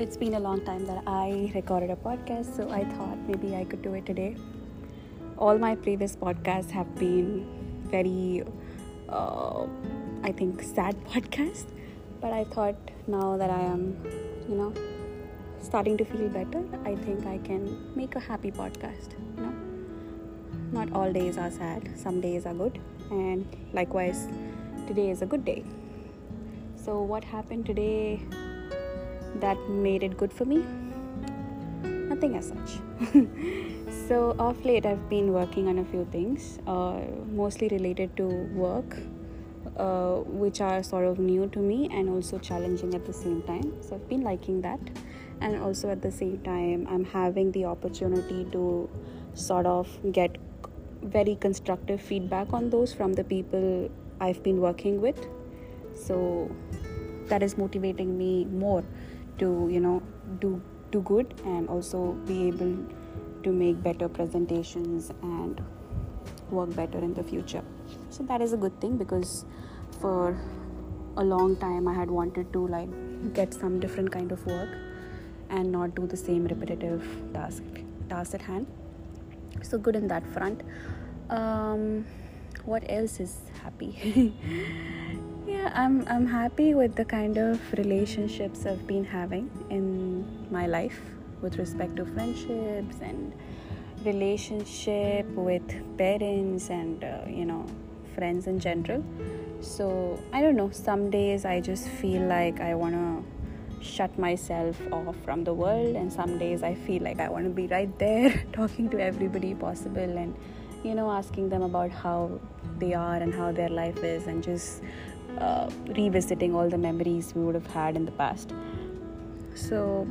It's been a long time that I recorded a podcast, so I thought maybe I could do it today. All my previous podcasts have been very, uh, I think, sad podcasts, but I thought now that I am, you know, starting to feel better, I think I can make a happy podcast. You know, not all days are sad, some days are good, and likewise, today is a good day. So, what happened today? That made it good for me? Nothing as such. so, off late, I've been working on a few things, uh, mostly related to work, uh, which are sort of new to me and also challenging at the same time. So, I've been liking that. And also, at the same time, I'm having the opportunity to sort of get very constructive feedback on those from the people I've been working with. So, that is motivating me more to you know do do good and also be able to make better presentations and work better in the future. So that is a good thing because for a long time i had wanted to like get some different kind of work and not do the same repetitive task task at hand. So good in that front. Um, what else is happy I'm I'm happy with the kind of relationships I've been having in my life with respect to friendships and relationship with parents and uh, you know friends in general. So I don't know. Some days I just feel like I wanna shut myself off from the world, and some days I feel like I want to be right there talking to everybody possible and you know asking them about how they are and how their life is and just uh, revisiting all the memories we would have had in the past. So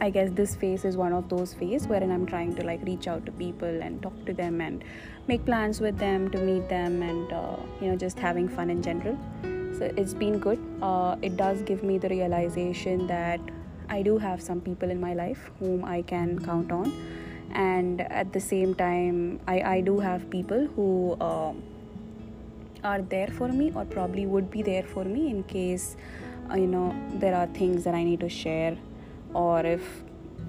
I guess this phase is one of those phases wherein I'm trying to like reach out to people and talk to them and make plans with them to meet them and uh, you know just having fun in general. So it's been good. Uh, it does give me the realization that I do have some people in my life whom I can count on, and at the same time, I, I do have people who. Uh, are there for me or probably would be there for me in case uh, you know there are things that I need to share or if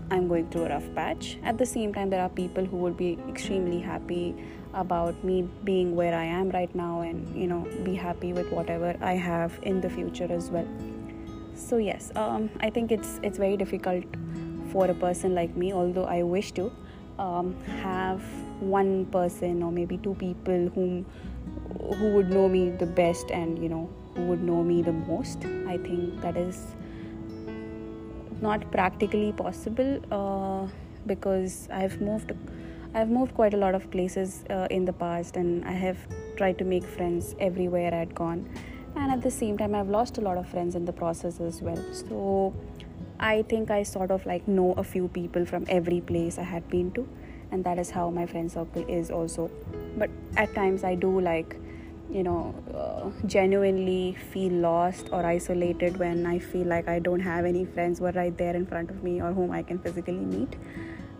I'm going through a rough patch. At the same time, there are people who would be extremely happy about me being where I am right now and you know be happy with whatever I have in the future as well. So yes, um, I think it's it's very difficult for a person like me, although I wish to um, have one person or maybe two people whom who would know me the best and you know who would know me the most. I think that is not practically possible uh, because i've moved i've moved quite a lot of places uh, in the past and i have tried to make friends everywhere i'd gone. And at the same time i've lost a lot of friends in the process as well. So i think i sort of like know a few people from every place i had been to and that is how my friend circle is also. But at times i do like you know uh, genuinely feel lost or isolated when i feel like i don't have any friends who are right there in front of me or whom i can physically meet.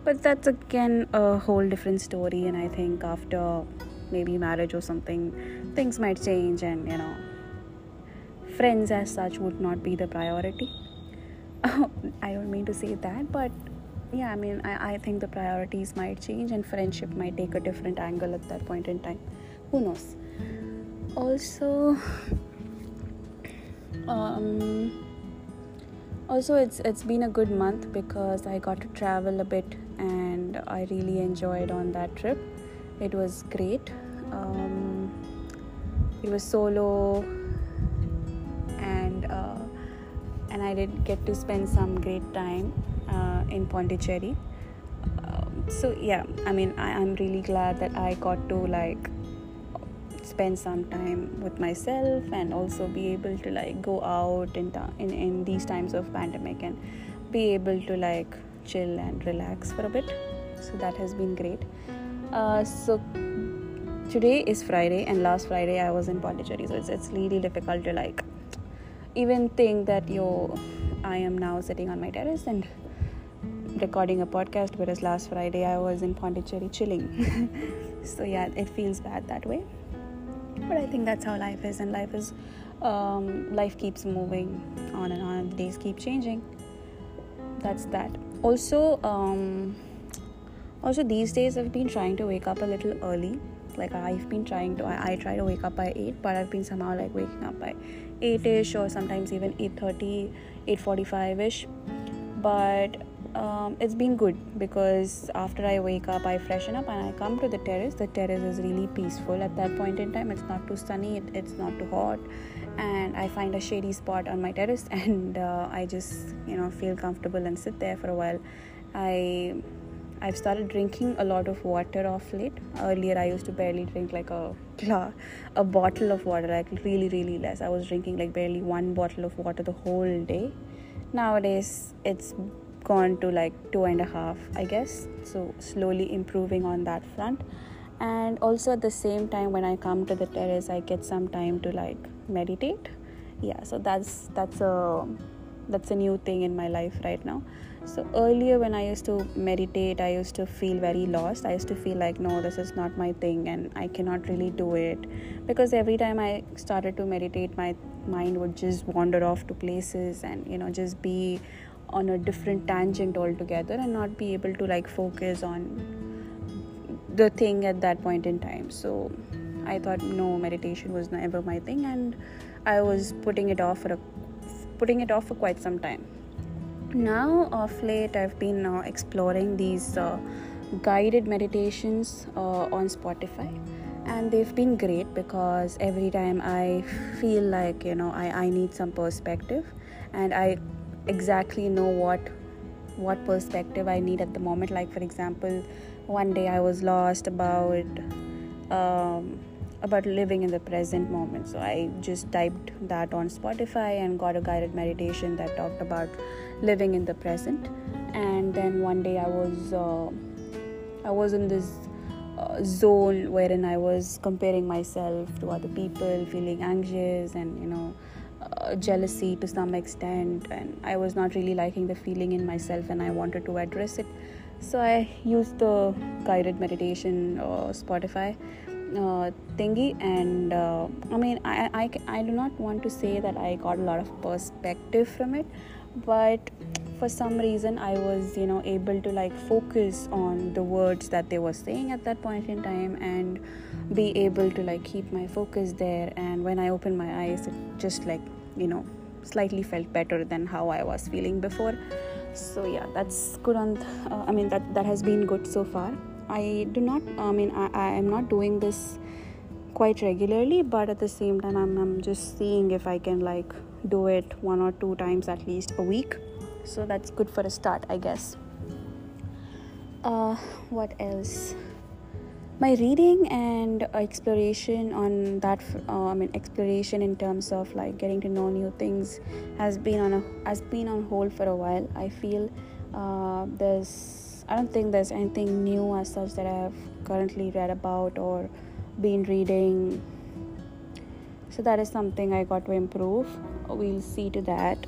But that's again a whole different story and i think after maybe marriage or something things might change and you know friends as such would not be the priority. I don't mean to say that but yeah i mean I, I think the priorities might change and friendship might take a different angle at that point in time. Who knows also um, also it's it's been a good month because i got to travel a bit and i really enjoyed on that trip. It was great. Um, it was solo and uh, and i did get to spend some great time uh, in pondicherry. Um, so yeah i mean I, i'm really glad that i got to like spend some time with myself and also be able to like go out in, in, in these times of pandemic and be able to like chill and relax for a bit. So that has been great. Uh, so today is friday and last friday i was in pondicherry. So it's, it's really difficult to like even think that yo i am now sitting on my terrace and recording a podcast whereas last friday i was in pondicherry chilling. So yeah it feels bad that way but i think that's how life is and life is um, life keeps moving on and on. The days keep changing. That's that. Also um, also these days i've been trying to wake up a little early. Like i've been trying to I, I try to wake up by 8 but i've been somehow like waking up by 8ish or sometimes even 8.30 8.45ish but um, it's been good because after I wake up, I freshen up and I come to the terrace. The terrace is really peaceful at that point in time. It's not too sunny, it, it's not too hot, and I find a shady spot on my terrace and uh, I just you know feel comfortable and sit there for a while. I I've started drinking a lot of water of late. Earlier, I used to barely drink like a a bottle of water, like really, really less. I was drinking like barely one bottle of water the whole day. Nowadays, it's gone to like two and a half, I guess. So slowly improving on that front. And also at the same time, when I come to the terrace, I get some time to like meditate. Yeah, so that's that's a that's a new thing in my life right now so earlier when i used to meditate i used to feel very lost i used to feel like no this is not my thing and i cannot really do it because every time i started to meditate my mind would just wander off to places and you know just be on a different tangent altogether and not be able to like focus on the thing at that point in time. So i thought no meditation was never my thing and i was putting it off for a putting it off for quite some time. Now of late i've been uh, exploring these uh, guided meditations uh, on spotify and they've been great because every time i feel like you know I, I need some perspective and i exactly know what what perspective i need at the moment like for example one day i was lost about um, about living in the present moment. So I just typed that on Spotify and got a guided meditation that talked about living in the present. And then one day I was uh, I was in this uh, zone wherein I was comparing myself to other people, feeling anxious and you know. Jealousy to some extent, and I was not really liking the feeling in myself, and I wanted to address it. So I used the guided meditation uh, Spotify uh, thingy and uh, i mean I, I i do not want to say that i got a lot of perspective from it but for some reason i was you know able to like focus on the words that they were saying at that point in time and be able to like keep my focus there and when i opened my eyes it just like you know slightly felt better than how i was feeling before so yeah that's good on th- uh, i mean that that has been good so far I do not, I mean, I, I am not doing this quite regularly, but at the same time, I'm, I'm just seeing if I can like do it one or two times at least a week. So that's good for a start, I guess. Uh, what else? My reading and exploration on that uh, i mean exploration in terms of like getting to know new things has been on a has been on hold for a while i feel uh, there's I don't think there's anything new as such that I have currently read about or been reading. So that is something I got to improve. We'll see to that.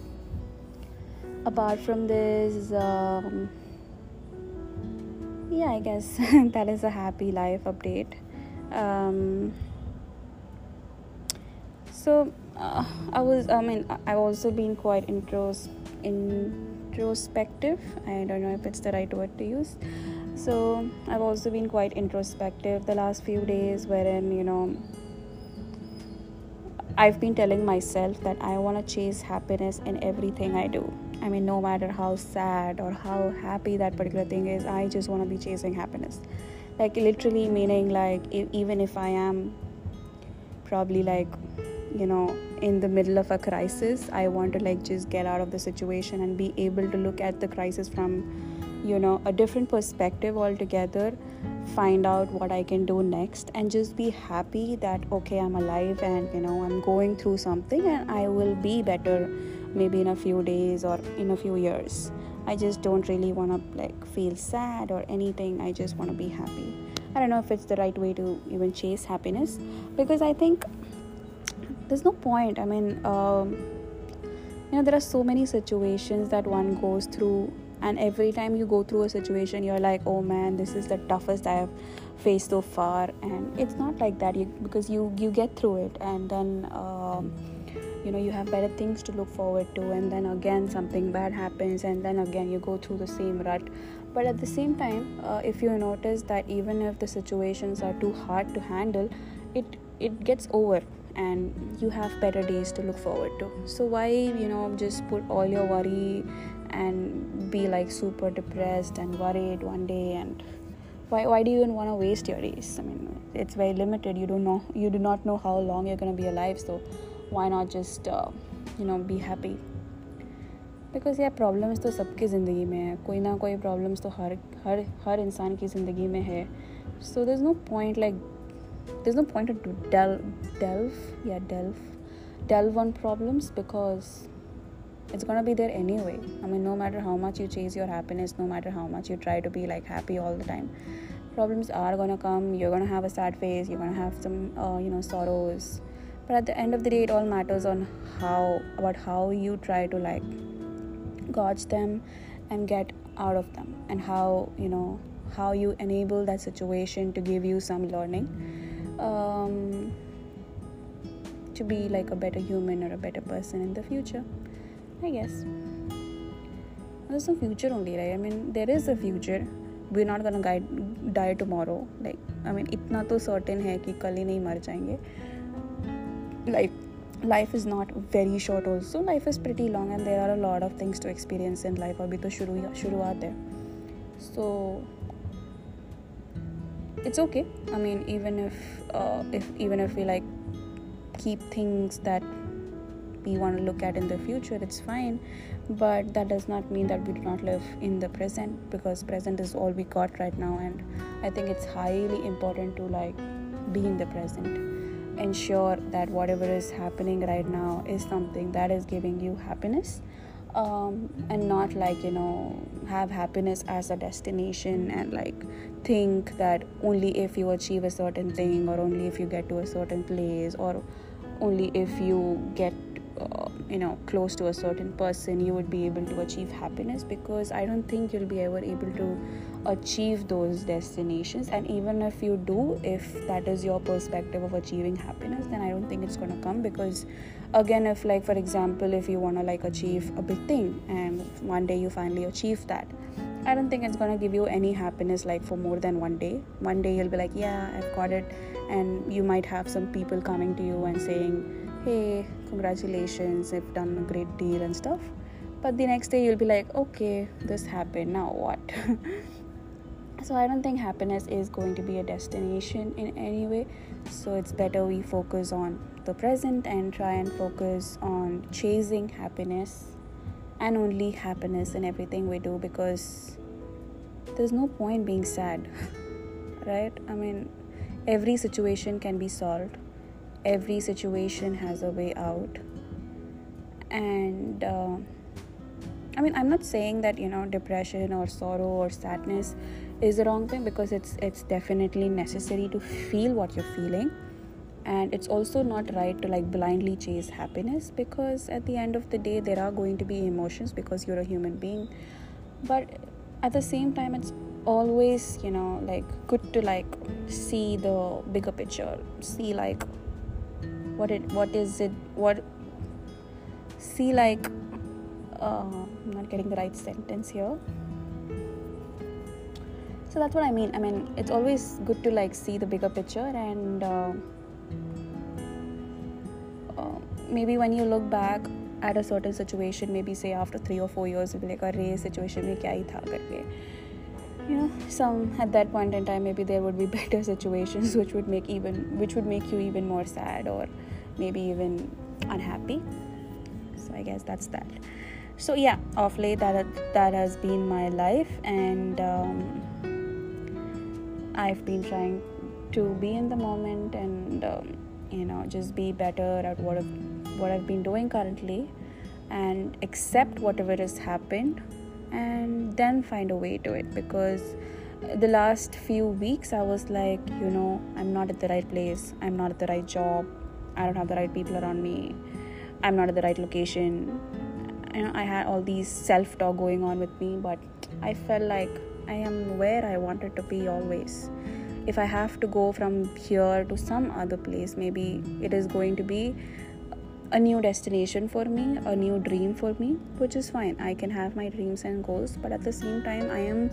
Apart from this, um, yeah, I guess that is a happy life update. Um, so uh, I was, I mean, I've also been quite intros, introspective. i don't know if it's the right word to use so i've also been quite introspective the last few days wherein you know i've been telling myself that i want to chase happiness in everything i do i mean no matter how sad or how happy that particular thing is i just want to be chasing happiness. Like literally meaning like if, even if i am probably like you know in the middle of a crisis i want to like just get out of the situation and be able to look at the crisis from you know a different perspective altogether find out what i can do next and just be happy that okay i'm alive and you know i'm going through something and i will be better maybe in a few days or in a few years. I just don't really want to like feel sad or anything. I just want to be happy. I don't know if it's the right way to even chase happiness because i think there's no point. I mean um, you know there are so many situations that one goes through and every time you go through a situation you're like oh man this is the toughest i have faced so far. And it's not like that. You, because you you get through it and then um, you know you have better things to look forward to and then again something bad happens and then again you go through the same rut. But at the same time uh, if you notice that even if the situations are too hard to handle it it gets over and you have better days to look forward to. So why you know just put all your worry and be like super depressed and worried one day and why, why do you even want to waste your days? I mean it's very limited. You don't know you do not know how long you're going to be alive so why not just uh, you know be happy because यार problems तो सबकी ज़िंदगी में है कोई ना कोई problems तो हर हर हर इंसान की ज़िंदगी में है so there is no point like there is no point to del delve या delve delve on problems because it's gonna be there anyway. I mean, no matter how much you chase your happiness, no matter how much you try to be like happy all the time, problems are gonna come. You're gonna have a sad phase. You're gonna have some, uh, you know, sorrows. But at the end of the day, it all matters on how about how you try to like gauge them and get out of them. And how you know how you enable that situation to give you some learning um, to be like a better human or a better person in the future i guess. There's no future only right? I mean there is a future. We're not gonna guide, die tomorrow. Like i mean itna to certain hai ki kal hi nahi mar jayenge life life is not very short also. Life is pretty long and there are a lot of things to experience in life. abhi to shuru shuruaat hai so it's okay. I mean even if uh, if even if we like keep things that we want to look at in the future it's fine. But that does not mean that we do not live in the present because present is all we got right now. And i think it's highly important to like be in the present ensure that whatever is happening right now is something that is giving you happiness um, and not like you know have happiness as a destination and like think that only if you achieve a certain thing or only if you get to a certain place or only if you get uh, you know close to a certain person you would be able to achieve happiness because i don't think you'll be ever able to achieve those destinations. And even if you do if that is your perspective of achieving happiness then i don't think it's going to come because again if like for example if you want to like achieve a big thing and one day you finally achieve that i don't think it's going to give you any happiness like for more than one day. One day you'll be like yeah i've got it. And you might have some people coming to you and saying hey congratulations you've done a great deal and stuff. But the next day you'll be like okay this happened now what? So i don't think happiness is going to be a destination in any way. So it's better we focus on the present and try and focus on chasing happiness and only happiness in everything we do because there's no point being sad right? I mean every situation can be solved every situation has a way out. And uh, i mean i'm not saying that you know depression or sorrow or sadness is the wrong thing because it's it's definitely necessary to feel what you're feeling. And it's also not right to like blindly chase happiness because at the end of the day there are going to be emotions because you're a human being. But at the same time it's always you know like good to like see the bigger picture see like what it what is it what see like uh, i'm not getting the right sentence here. So that's what i mean. I mean it's always good to like see the bigger picture and uh, uh, maybe when you look back at a certain situation maybe say after three or four years you'll be like a situation mein kya hi tha karke. You know some at that point in time maybe there would be better situations which would make even which would make you even more sad or maybe even unhappy. So i guess that's that. So yeah of late that that has been my life and um, I've been trying to be in the moment and um, you know just be better at what I've, what I've been doing currently and accept whatever has happened and then find a way to it because the last few weeks I was like you know I'm not at the right place. I'm not at the right job I don't have the right people around me I'm not at the right location you know I had all these self talk going on with me but I felt like I am where I wanted to be always. If I have to go from here to some other place, maybe it is going to be a new destination for me, a new dream for me, which is fine. I can have my dreams and goals, but at the same time, I am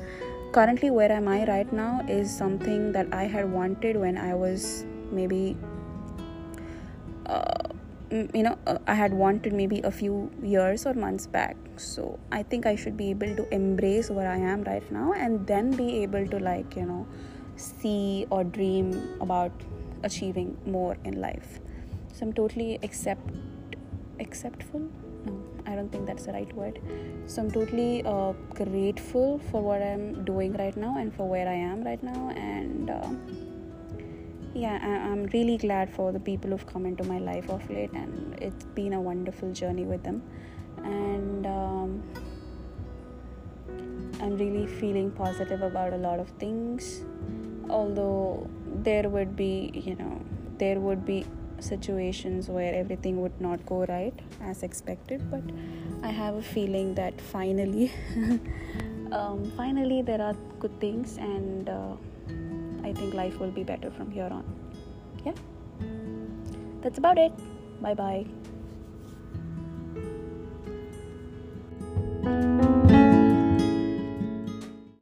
currently where am I right now is something that I had wanted when I was maybe. Uh, you know uh, i had wanted maybe a few years or months back. So i think i should be able to embrace where i am right now and then be able to like you know see or dream about achieving more in life. So i'm totally accept acceptful? No i don't think that's the right word. So i'm totally uh, grateful for what i'm doing right now and for where i am right now and uh, yeah I, am really glad for the people who've come into my life of late and it's been a wonderful journey with them. And um, i'm really feeling positive about a lot of things. Although there would be you know there would be situations where everything would not go right as expected but i have a feeling that finally um, finally there are good things and uh, I think life will be better from here on. Yeah. That's about it. Bye bye.